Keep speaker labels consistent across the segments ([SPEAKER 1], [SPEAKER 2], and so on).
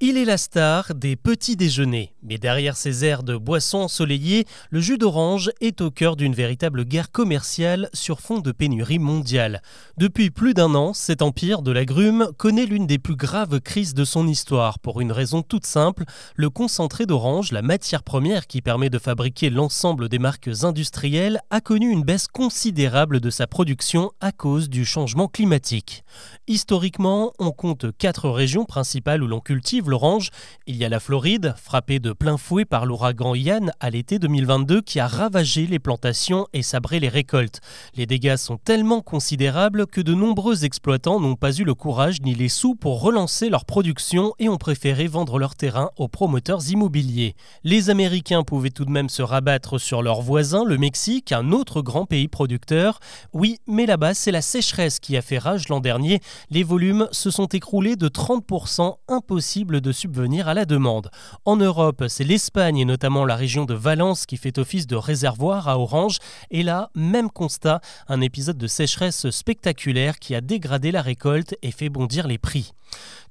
[SPEAKER 1] Il est la star des petits déjeuners, mais derrière ces airs de boissons ensoleillées, le jus d'orange est au cœur d'une véritable guerre commerciale sur fond de pénurie mondiale. Depuis plus d'un an, cet empire de l'agrume connaît l'une des plus graves crises de son histoire, pour une raison toute simple, le concentré d'orange, la matière première qui permet de fabriquer l'ensemble des marques industrielles, a connu une baisse considérable de sa production à cause du changement climatique. Historiquement, on compte quatre régions principales où l'on cultive l'orange. Il y a la Floride, frappée de plein fouet par l'ouragan Ian à l'été 2022 qui a ravagé les plantations et sabré les récoltes. Les dégâts sont tellement considérables que de nombreux exploitants n'ont pas eu le courage ni les sous pour relancer leur production et ont préféré vendre leur terrain aux promoteurs immobiliers. Les Américains pouvaient tout de même se rabattre sur leurs voisins, le Mexique, un autre grand pays producteur. Oui, mais là-bas, c'est la sécheresse qui a fait rage l'an dernier. Les volumes se sont écroulés de 30%, impossible de subvenir à la demande. En Europe, c'est l'Espagne et notamment la région de Valence qui fait office de réservoir à orange. Et là, même constat, un épisode de sécheresse spectaculaire qui a dégradé la récolte et fait bondir les prix.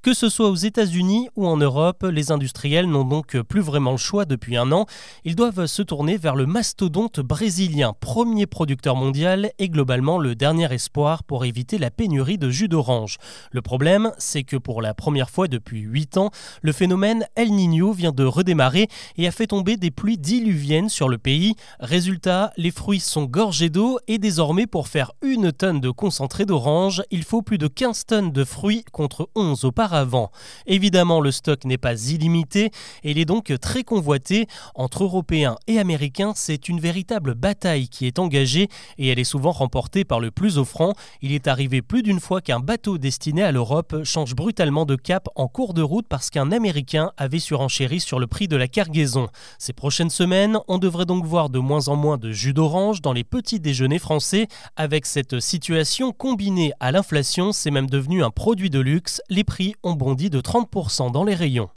[SPEAKER 1] Que ce soit aux États-Unis ou en Europe, les industriels n'ont donc plus vraiment le choix depuis un an. Ils doivent se tourner vers le mastodonte brésilien, premier producteur mondial et globalement le dernier espoir pour éviter la pénurie de jus d'orange. Le problème, c'est que pour la première fois depuis 8 ans, le phénomène El Niño vient de redémarrer et a fait tomber des pluies diluviennes sur le pays. Résultat, les fruits sont gorgés d'eau et désormais pour faire une tonne de concentré d'orange, il faut plus de 15 tonnes de fruits contre 11 auparavant. Évidemment, le stock n'est pas illimité et il est donc très convoité. Entre Européens et Américains, c'est une véritable bataille qui est engagée et elle est souvent remportée par le plus offrant. Il est arrivé plus d'une fois qu'un bateau destiné à l'Europe change brutalement de cap en cours de route parce qu'un Américain avait surenchéri sur le prix de la cargaison. Ces prochaines semaines, on devrait donc voir de moins en moins de jus d'orange dans les petits déjeuners français. Avec cette situation combinée à l'inflation, c'est même devenu un produit de luxe. Les prix ont bondi de 30% dans les rayons.